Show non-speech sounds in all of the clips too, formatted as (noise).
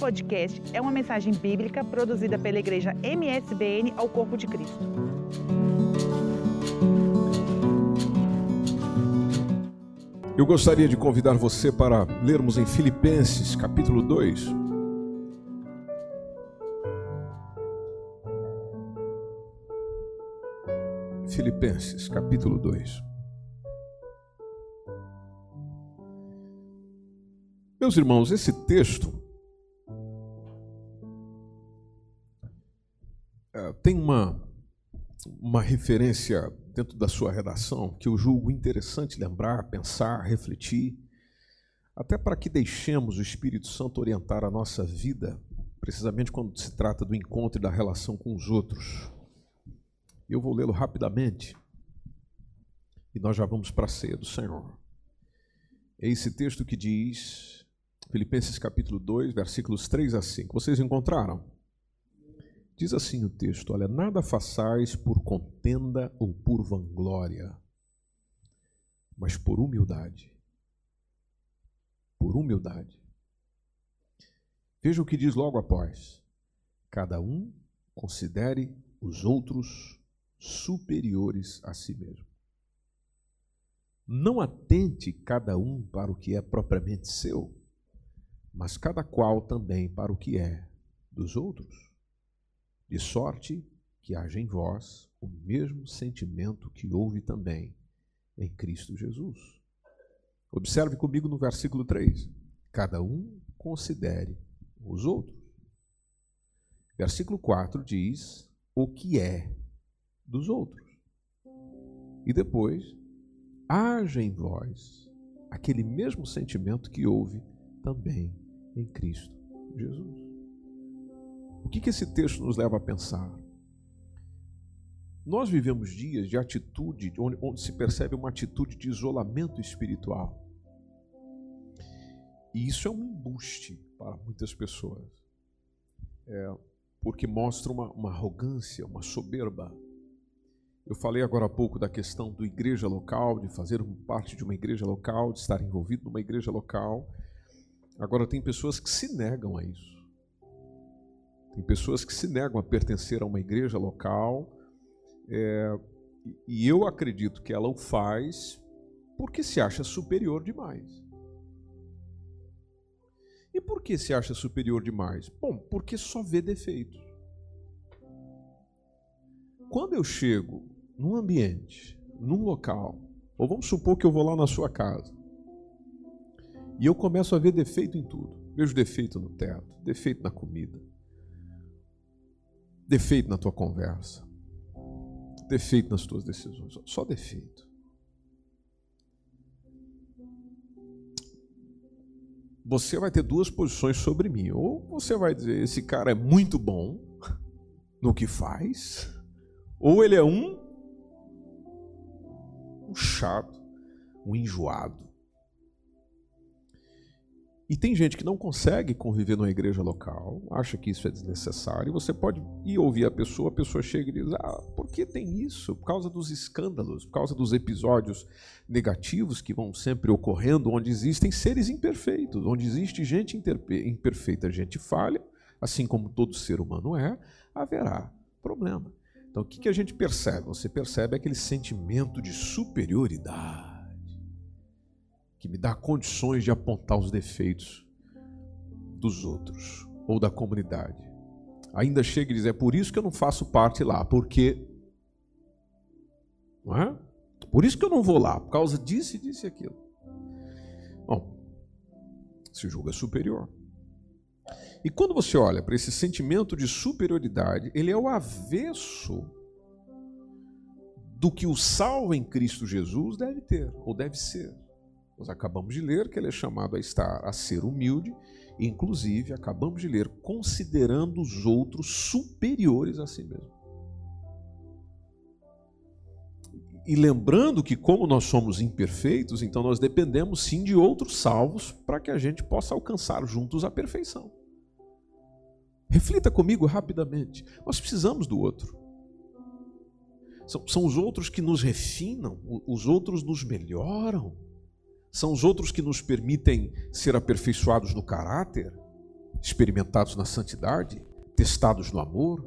podcast é uma mensagem bíblica produzida pela igreja MSBN ao Corpo de Cristo. Eu gostaria de convidar você para lermos em Filipenses, capítulo 2. Filipenses, capítulo 2. Meus irmãos, esse texto tem uma, uma referência dentro da sua redação que eu julgo interessante lembrar, pensar, refletir, até para que deixemos o Espírito Santo orientar a nossa vida, precisamente quando se trata do encontro e da relação com os outros. Eu vou lê-lo rapidamente e nós já vamos para a ceia do Senhor. É esse texto que diz Filipenses capítulo 2, versículos 3 a 5. Vocês encontraram? Diz assim o texto: Olha, nada façais por contenda ou por vanglória, mas por humildade. Por humildade. Veja o que diz logo após: Cada um considere os outros superiores a si mesmo. Não atente cada um para o que é propriamente seu mas cada qual também para o que é dos outros. De sorte que haja em vós o mesmo sentimento que houve também em Cristo Jesus. Observe comigo no versículo 3. Cada um considere os outros. Versículo 4 diz o que é dos outros. E depois, haja em vós aquele mesmo sentimento que houve também em Cristo Jesus. O que, que esse texto nos leva a pensar? Nós vivemos dias de atitude, onde, onde se percebe uma atitude de isolamento espiritual. E isso é um embuste para muitas pessoas. É, porque mostra uma, uma arrogância, uma soberba. Eu falei agora há pouco da questão do igreja local, de fazer parte de uma igreja local, de estar envolvido numa igreja local. Agora, tem pessoas que se negam a isso. Tem pessoas que se negam a pertencer a uma igreja local, é, e eu acredito que ela o faz porque se acha superior demais. E por que se acha superior demais? Bom, porque só vê defeitos. Quando eu chego num ambiente, num local, ou vamos supor que eu vou lá na sua casa, e eu começo a ver defeito em tudo. Vejo defeito no teto, defeito na comida, defeito na tua conversa, defeito nas tuas decisões. Só defeito. Você vai ter duas posições sobre mim. Ou você vai dizer: esse cara é muito bom no que faz, ou ele é um, um chato, um enjoado. E tem gente que não consegue conviver numa igreja local, acha que isso é desnecessário, e você pode ir ouvir a pessoa, a pessoa chega e diz: Ah, por que tem isso? Por causa dos escândalos, por causa dos episódios negativos que vão sempre ocorrendo, onde existem seres imperfeitos, onde existe gente imperfeita, gente falha, assim como todo ser humano é, haverá problema. Então o que a gente percebe? Você percebe aquele sentimento de superioridade que me dá condições de apontar os defeitos dos outros ou da comunidade. Ainda chega e diz: é por isso que eu não faço parte lá, porque. Não é? Por isso que eu não vou lá, por causa disso e disso e aquilo. Bom, se julga superior. E quando você olha para esse sentimento de superioridade, ele é o avesso do que o salvo em Cristo Jesus deve ter, ou deve ser. Nós acabamos de ler que ele é chamado a estar, a ser humilde, inclusive acabamos de ler considerando os outros superiores a si mesmo. E lembrando que, como nós somos imperfeitos, então nós dependemos sim de outros salvos para que a gente possa alcançar juntos a perfeição. Reflita comigo rapidamente. Nós precisamos do outro. São, são os outros que nos refinam, os outros nos melhoram. São os outros que nos permitem ser aperfeiçoados no caráter. experimentados na santidade, testados no amor,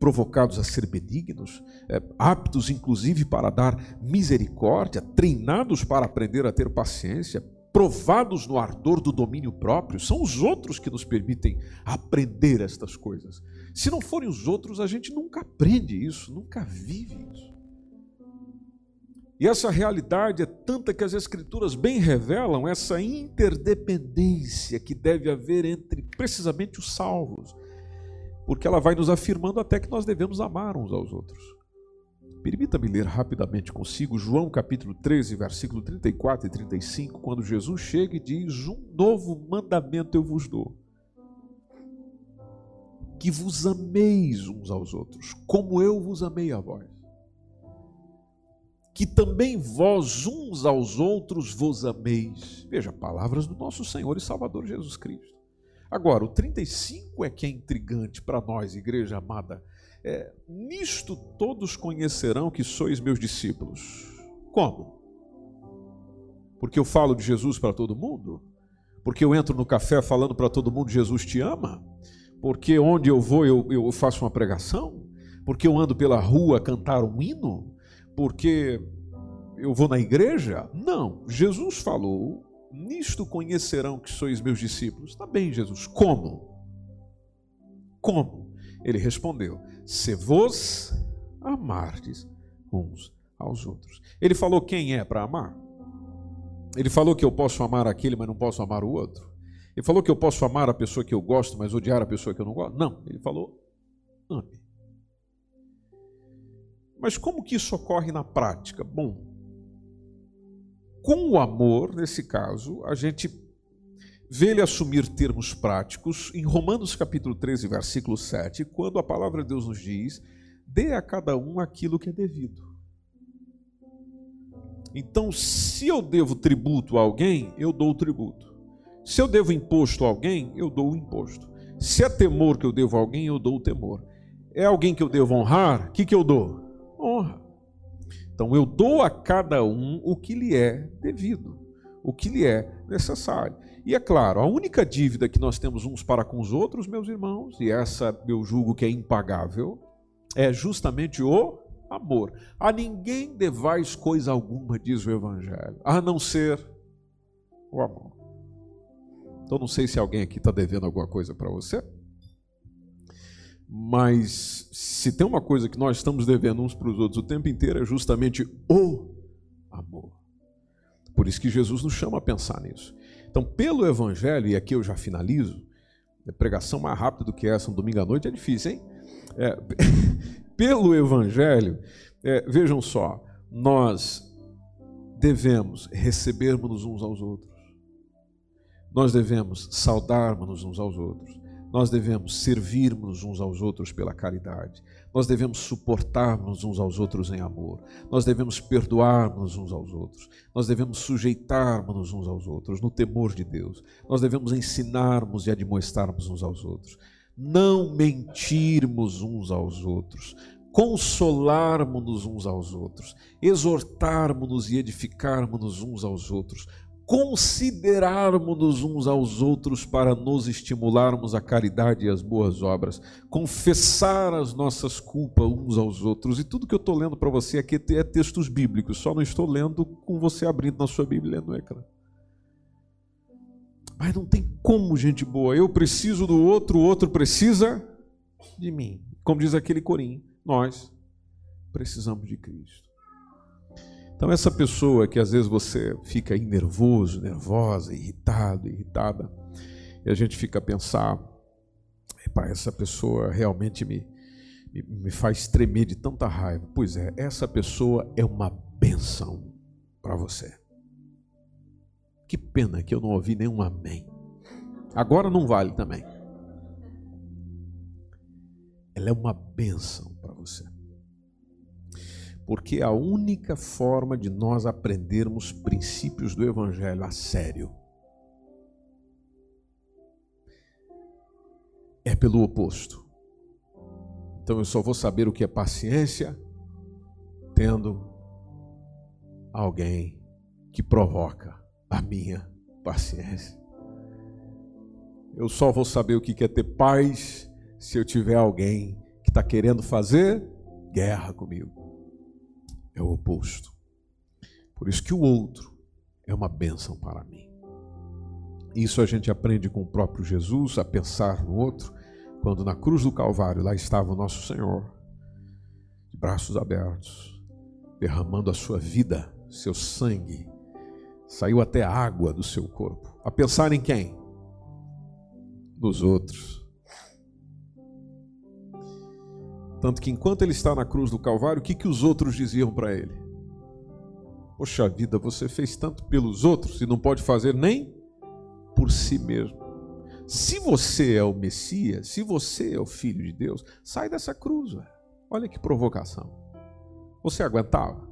provocados a ser benignos, é, aptos inclusive para dar misericórdia, treinados para aprender a ter paciência, provados no ardor do domínio próprio. São os outros que nos permitem aprender estas coisas. Se não forem os outros, a gente nunca aprende isso, nunca vive isso. E essa realidade é tanta que as Escrituras bem revelam essa interdependência que deve haver entre precisamente os salvos, porque ela vai nos afirmando até que nós devemos amar uns aos outros. Permita-me ler rapidamente consigo João capítulo 13, versículo 34 e 35, quando Jesus chega e diz: Um novo mandamento eu vos dou. Que vos ameis uns aos outros, como eu vos amei a vós que também vós uns aos outros vos ameis. Veja, palavras do nosso Senhor e Salvador Jesus Cristo. Agora, o 35 é que é intrigante para nós, igreja amada. É, nisto todos conhecerão que sois meus discípulos. Como? Porque eu falo de Jesus para todo mundo? Porque eu entro no café falando para todo mundo Jesus te ama? Porque onde eu vou eu, eu faço uma pregação? Porque eu ando pela rua cantar um hino? Porque eu vou na igreja? Não. Jesus falou: Nisto conhecerão que sois meus discípulos. Está bem, Jesus. Como? Como? Ele respondeu: Se vos amardes uns aos outros. Ele falou quem é para amar? Ele falou que eu posso amar aquele, mas não posso amar o outro. Ele falou que eu posso amar a pessoa que eu gosto, mas odiar a pessoa que eu não gosto. Não, ele falou ame. Mas como que isso ocorre na prática? Bom, com o amor, nesse caso, a gente vê ele assumir termos práticos em Romanos capítulo 13, versículo 7, quando a palavra de Deus nos diz: dê a cada um aquilo que é devido. Então, se eu devo tributo a alguém, eu dou o tributo. Se eu devo imposto a alguém, eu dou o imposto. Se é temor que eu devo a alguém, eu dou o temor. É alguém que eu devo honrar, o que, que eu dou? Honra. Então eu dou a cada um o que lhe é devido, o que lhe é necessário. E é claro, a única dívida que nós temos uns para com os outros, meus irmãos, e essa eu julgo que é impagável, é justamente o amor. A ninguém devais coisa alguma, diz o Evangelho, a não ser o amor. Então não sei se alguém aqui está devendo alguma coisa para você. Mas se tem uma coisa que nós estamos devendo uns para os outros o tempo inteiro é justamente o amor. Por isso que Jesus nos chama a pensar nisso. Então, pelo Evangelho, e aqui eu já finalizo, a pregação mais rápida do que essa, um domingo à noite, é difícil, hein? É, (laughs) pelo Evangelho, é, vejam só, nós devemos recebermos uns aos outros, nós devemos saudarmos uns aos outros, nós devemos servirmos uns aos outros pela caridade. Nós devemos suportarmos uns aos outros em amor. Nós devemos perdoarmos uns aos outros. Nós devemos sujeitarmos uns aos outros no temor de Deus. Nós devemos ensinarmos e admoestarmos uns aos outros. Não mentirmos uns aos outros. Consolarmos-nos uns aos outros. Exortarmos-nos e edificarmos-nos uns aos outros considerarmos-nos uns aos outros para nos estimularmos a caridade e as boas obras, confessar as nossas culpas uns aos outros. E tudo que eu estou lendo para você aqui é textos bíblicos, só não estou lendo com você abrindo na sua Bíblia no ecrã. Mas não tem como, gente boa. Eu preciso do outro, o outro precisa de mim. Como diz aquele corim, nós precisamos de Cristo. Então, essa pessoa que às vezes você fica aí nervoso, nervosa, irritado, irritada, e a gente fica a pensar, essa pessoa realmente me, me, me faz tremer de tanta raiva. Pois é, essa pessoa é uma benção para você. Que pena que eu não ouvi nenhum amém. Agora não vale também. Ela é uma benção para você porque a única forma de nós aprendermos princípios do Evangelho a sério é pelo oposto. Então eu só vou saber o que é paciência tendo alguém que provoca a minha paciência. Eu só vou saber o que é ter paz se eu tiver alguém que está querendo fazer guerra comigo. É o oposto. Por isso que o outro é uma bênção para mim. Isso a gente aprende com o próprio Jesus, a pensar no outro, quando na cruz do Calvário lá estava o nosso Senhor, de braços abertos, derramando a sua vida, seu sangue, saiu até água do seu corpo. A pensar em quem? Nos outros. Tanto que enquanto ele está na cruz do Calvário, o que, que os outros diziam para ele? Poxa vida, você fez tanto pelos outros e não pode fazer nem por si mesmo. Se você é o Messias, se você é o Filho de Deus, sai dessa cruz. Véio. Olha que provocação. Você aguentava?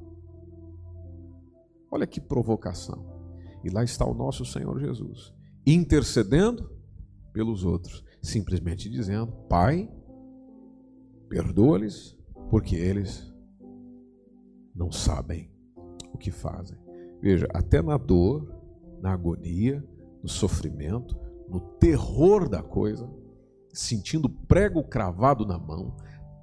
Olha que provocação. E lá está o nosso Senhor Jesus, intercedendo pelos outros, simplesmente dizendo: Pai, perdoa-lhes, porque eles não sabem o que fazem. Veja, até na dor, na agonia, no sofrimento, no terror da coisa, sentindo prego cravado na mão,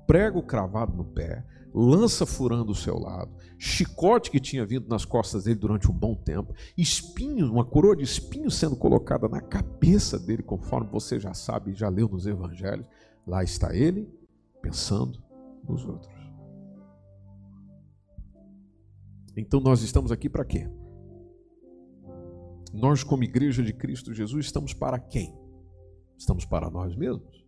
prego cravado no pé, lança furando o seu lado, chicote que tinha vindo nas costas dele durante um bom tempo, espinhos, uma coroa de espinhos sendo colocada na cabeça dele, conforme você já sabe, já leu nos evangelhos. Lá está ele pensando nos outros. Então nós estamos aqui para quê? Nós, como igreja de Cristo Jesus, estamos para quem? Estamos para nós mesmos?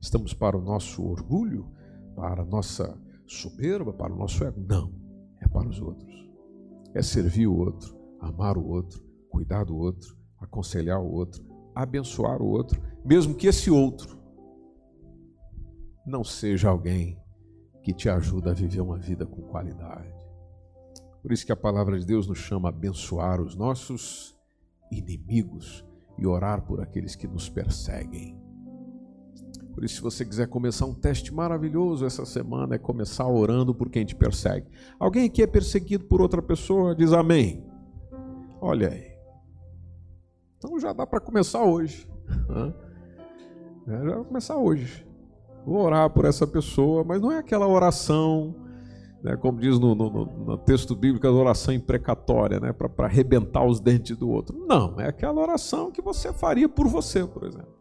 Estamos para o nosso orgulho, para a nossa soberba, para o nosso ego? Não, é para os outros. É servir o outro, amar o outro, cuidar do outro, aconselhar o outro, abençoar o outro, mesmo que esse outro não seja alguém que te ajuda a viver uma vida com qualidade. Por isso que a palavra de Deus nos chama a abençoar os nossos inimigos e orar por aqueles que nos perseguem. Por isso, se você quiser começar um teste maravilhoso essa semana, é começar orando por quem te persegue. Alguém aqui é perseguido por outra pessoa, diz amém. Olha aí. Então já dá para começar hoje. É, já vai começar hoje. Vou orar por essa pessoa, mas não é aquela oração né, como diz no, no, no, texto bíblico, a oração imprecatória, né, para arrebentar os dentes do outro. Não, é aquela oração que você faria por você, por exemplo.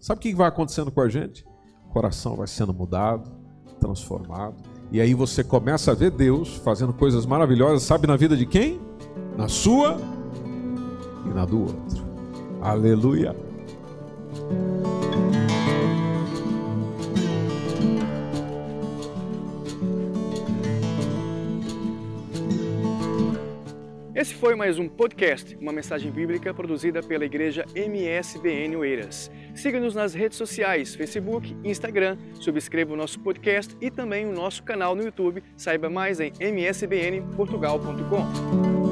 Sabe o que vai acontecendo com a gente? O coração vai sendo mudado, transformado, e aí você começa a ver Deus fazendo coisas maravilhosas, sabe na vida de quem? Na sua e na do outro. Aleluia. Esse foi mais um podcast, uma mensagem bíblica produzida pela igreja MSBN Oeiras. Siga-nos nas redes sociais, Facebook Instagram, subscreva o nosso podcast e também o nosso canal no YouTube. Saiba mais em msbnportugal.com.